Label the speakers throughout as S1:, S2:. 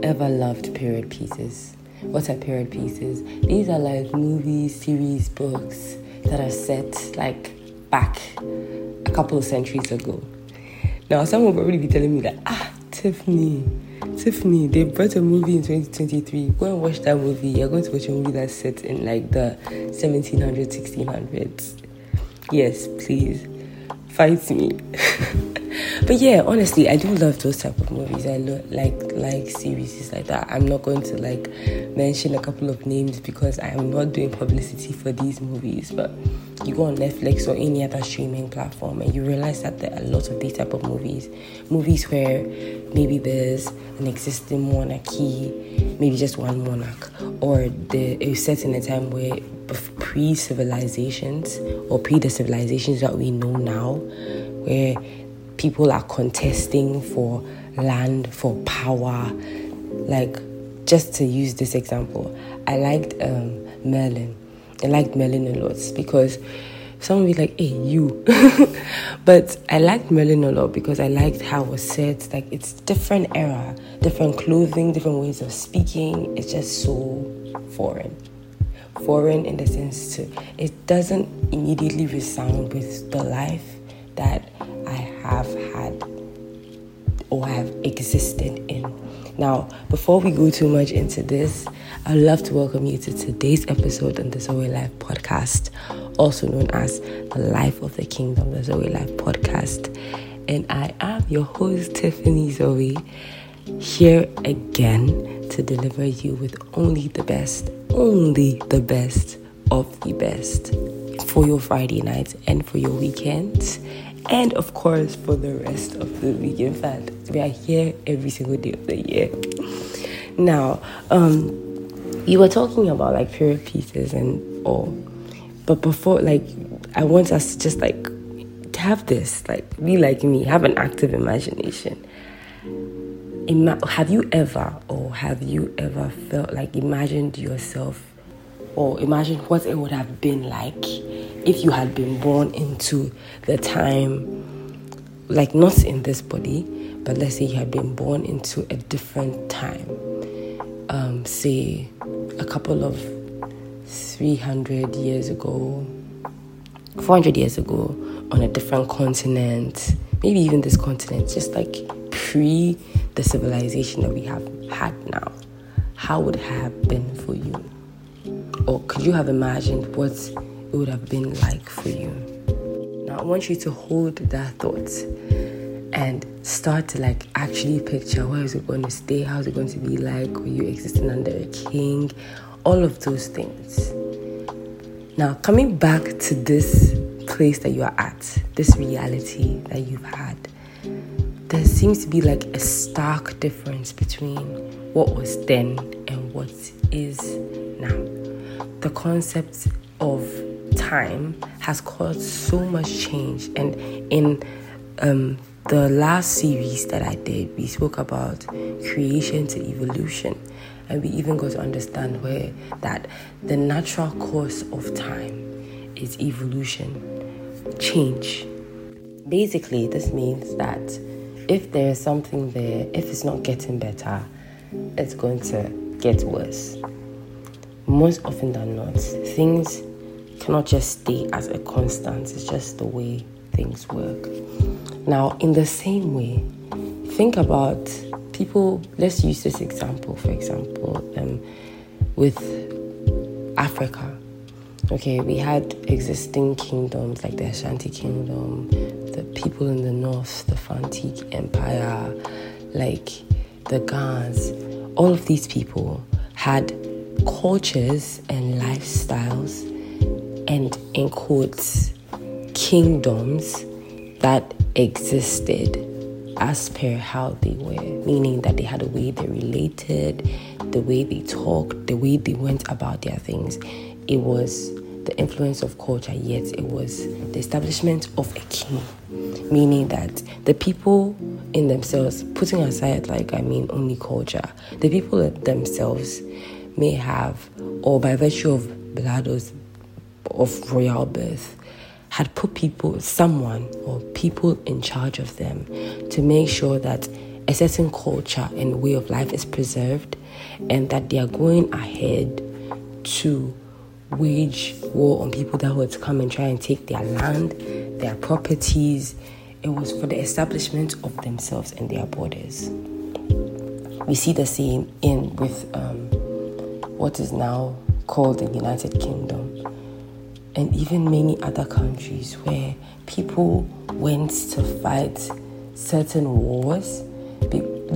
S1: Forever loved period pieces. What are period pieces? These are like movies, series, books that are set like back a couple of centuries ago. Now, someone will probably be telling me that, ah, Tiffany, Tiffany, they brought a movie in 2023. Go and watch that movie. You're going to watch a movie that's set in like the 1700s, 1600s. Yes, please, fight me. but yeah, honestly, I do love those type of movies. I lo- like like series like that. I'm not going to like mention a couple of names because I am not doing publicity for these movies. But you go on Netflix or any other streaming platform and you realize that there are lots of these type of movies. Movies where maybe there's an existing monarchy, maybe just one monarch, or the, it's set in a time where pre civilizations or pre the civilizations that we know now, where people are contesting for land, for power. Like, just to use this example, I liked um, Merlin. I liked Merlin a lot because someone would be like, hey, you. but I liked Merlin a lot because I liked how it was set. Like, it's different era, different clothing, different ways of speaking. It's just so foreign. Foreign in the sense to, it doesn't immediately resound with the life that have had or have existed in. Now, before we go too much into this, I'd love to welcome you to today's episode on the Zoe Life podcast, also known as the Life of the Kingdom, the Zoe Life podcast. And I am your host, Tiffany Zoe, here again to deliver you with only the best, only the best of the best for your Friday nights and for your weekends and of course for the rest of the week. In we are here every single day of the year. Now, um, you were talking about like period pieces and all, but before, like, I want us to just like to have this, like, be like me, have an active imagination. Ima- have you ever, or have you ever felt like imagined yourself, or imagine what it would have been like if you had been born into the time, like not in this body, but let's say you had been born into a different time, um, say a couple of 300 years ago, 400 years ago, on a different continent, maybe even this continent, just like pre the civilization that we have had now, how would it have been for you? Or could you have imagined what it would have been like for you. Now, I want you to hold that thought and start to like actually picture where is it going to stay, how is it going to be like, were you existing under a king, all of those things. Now, coming back to this place that you are at, this reality that you've had, there seems to be like a stark difference between what was then and what is now. The concept of time has caused so much change. And in um, the last series that I did, we spoke about creation to evolution. And we even got to understand where that the natural course of time is evolution, change. Basically, this means that if there is something there, if it's not getting better, it's going to get worse. Most often than not, things cannot just stay as a constant, it's just the way things work. Now, in the same way, think about people. Let's use this example, for example, um, with Africa. Okay, we had existing kingdoms like the Ashanti Kingdom, the people in the north, the Fantique Empire, like the Gans. All of these people had cultures and lifestyles and in quotes kingdoms that existed as per how they were, meaning that they had a way they related, the way they talked, the way they went about their things. It was the influence of culture, yet it was the establishment of a king, meaning that the people in themselves, putting aside, like, I mean, only culture, the people themselves may have, or by virtue of or of royal birth had put people, someone or people in charge of them to make sure that a certain culture and way of life is preserved and that they are going ahead to wage war on people that were to come and try and take their land, their properties. It was for the establishment of themselves and their borders. We see the same in with um, what is now called the United Kingdom, and even many other countries where people went to fight certain wars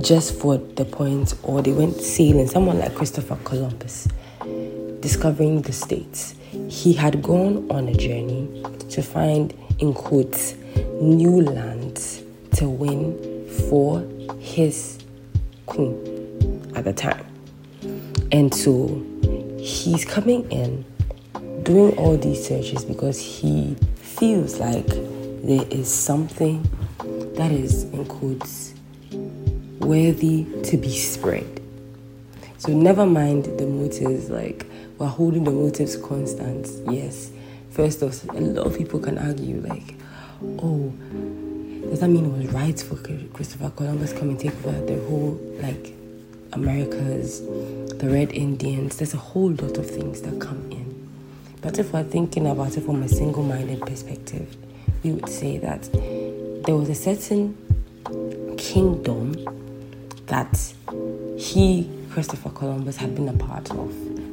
S1: just for the point, or they went sailing. Someone like Christopher Columbus discovering the States. He had gone on a journey to find, in quotes, new lands to win for his queen at the time. And so he's coming in doing all these searches because he feels like there is something that is, in quotes, worthy to be spread. So never mind the motives like we're holding the motives constant. Yes. First off, a lot of people can argue, like, oh, does that mean it was right for Christopher Columbus come and take over the whole, like, Americas, the Red Indians? There's a whole lot of things that come in. But if we're thinking about it from a single minded perspective, we would say that there was a certain kingdom that he, Christopher Columbus, had been a part of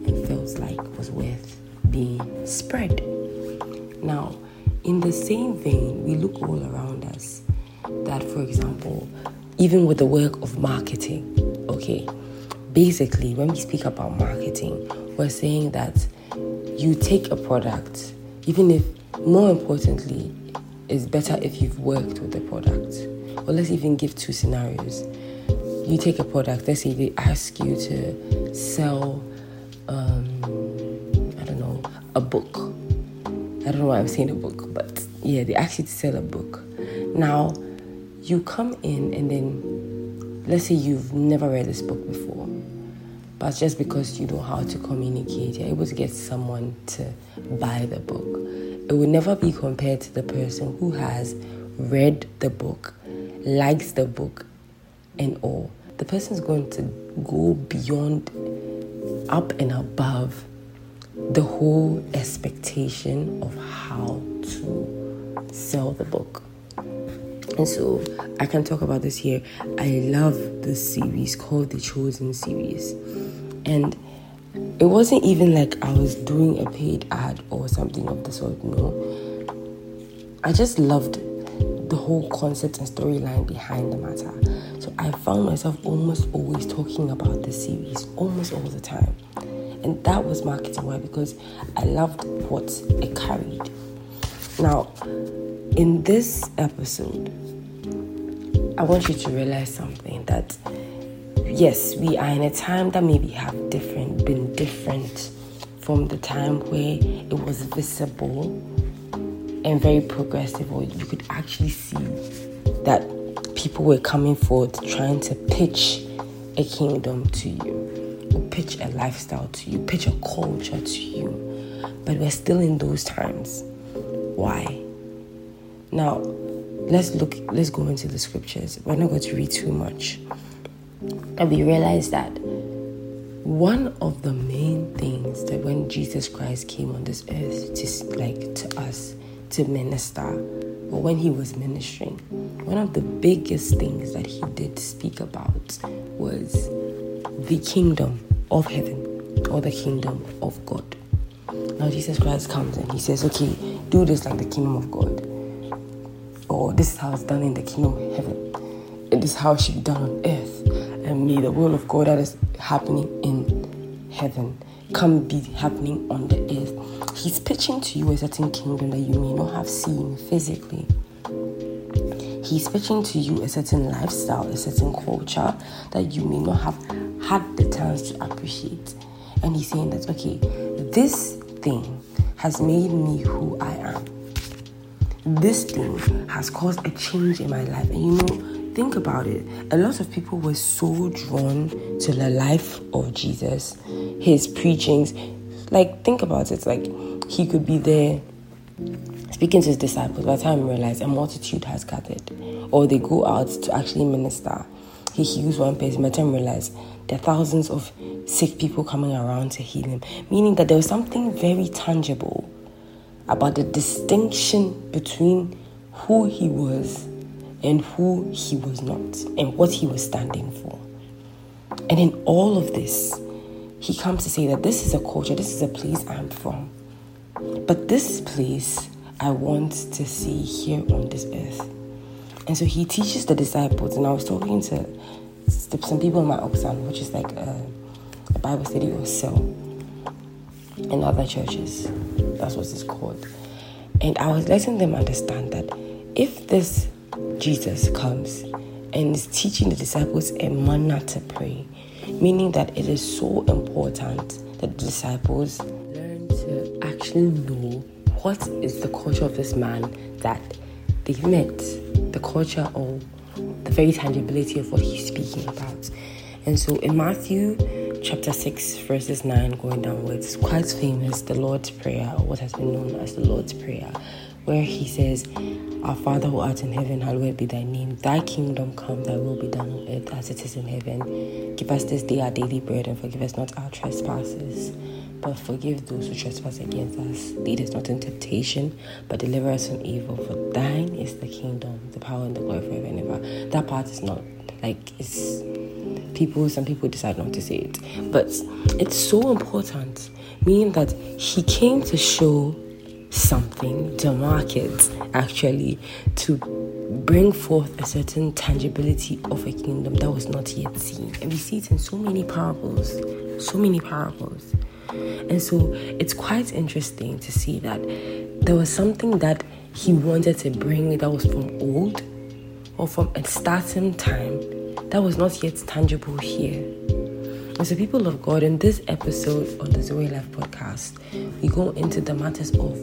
S1: and feels like was worth being spread. Now, in the same vein, we look all around us that, for example, even with the work of marketing, okay, basically, when we speak about marketing, we're saying that you take a product, even if, more importantly, it's better if you've worked with the product. Or let's even give two scenarios. You take a product, let's say they ask you to sell um, I don't know, a book. I don't know why I'm saying a book, but yeah, they ask you to sell a book. Now, you come in and then, let's say you've never read this book before, but just because you know how to communicate, you're able to get someone to buy the book. It will never be compared to the person who has read the book, likes the book, and all. The person is going to go beyond up and above the whole expectation of how to sell the book. And so I can talk about this here. I love this series called the Chosen series. And it wasn't even like I was doing a paid ad or something of the sort, no. I just loved the whole concept and storyline behind the matter. So I found myself almost always talking about the series, almost all the time. And that was marketing why because I loved what it carried. Now, in this episode, I want you to realize something that yes, we are in a time that maybe have different been different from the time where it was visible and very progressive, or you could actually see that people were coming forward trying to pitch a kingdom to you, or pitch a lifestyle to you, pitch a culture to you. But we're still in those times. Why? Now, let's look, let's go into the scriptures. We're not going to read too much. And we realize that one of the main things that when Jesus Christ came on this earth to like to us to minister, or when he was ministering, one of the biggest things that he did speak about was the kingdom of heaven or the kingdom of God. Now, Jesus Christ comes and he says, Okay, do this like the kingdom of God. This is how it's done in the kingdom of heaven. This is how it should be done on earth. And may the will of God that is happening in heaven come be happening on the earth. He's pitching to you a certain kingdom that you may not have seen physically. He's pitching to you a certain lifestyle, a certain culture that you may not have had the chance to appreciate. And he's saying that, okay, this thing has made me who I am. This thing has caused a change in my life. And you know, think about it. A lot of people were so drawn to the life of Jesus, his preachings. Like, think about it. Like, he could be there speaking to his disciples, by the time he realized a multitude has gathered, or they go out to actually minister, he heals one person, but then realize there are thousands of sick people coming around to heal him. Meaning that there was something very tangible about the distinction between who he was and who he was not and what he was standing for. And in all of this, he comes to say that this is a culture, this is a place I'm from. But this place I want to see here on this earth. And so he teaches the disciples, and I was talking to some people in my Oxfam, which is like a, a Bible study or cell in other churches. That's what it's called. And I was letting them understand that if this Jesus comes and is teaching the disciples a manner to pray, meaning that it is so important that the disciples learn to actually know what is the culture of this man that they've met, the culture or the very tangibility of what he's speaking about. And so in Matthew chapter 6, verses 9 going downwards, quite famous, the Lord's Prayer, or what has been known as the Lord's Prayer, where he says, Our Father who art in heaven, hallowed be thy name. Thy kingdom come, thy will be done on earth as it is in heaven. Give us this day our daily bread and forgive us not our trespasses but forgive those who trespass against us. Lead us not into temptation, but deliver us from evil. For thine is the kingdom, the power, and the glory forever and ever. That part is not like it's people. Some people decide not to say it, but it's so important. Meaning that he came to show something to market actually to bring forth a certain tangibility of a kingdom that was not yet seen and we see it in so many parables so many parables and so it's quite interesting to see that there was something that he wanted to bring that was from old or from a starting time that was not yet tangible here. And so, people of God, in this episode on the Zoe Life podcast, we go into the matters of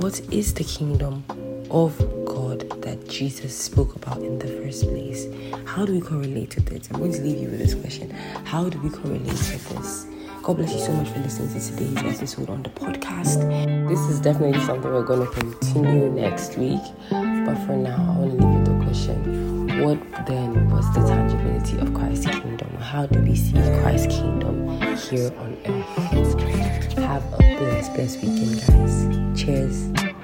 S1: what is the kingdom of God that Jesus spoke about in the first place. How do we correlate to this? I'm going to leave you with this question How do we correlate to this? God bless you so much for listening to today's episode on the podcast. This is definitely something we're going to continue next week. But for now, I want to leave the question What then was the tangibility of Christ's kingdom? How do we see Christ's kingdom here on earth? Have a blessed, blessed weekend, guys. Cheers.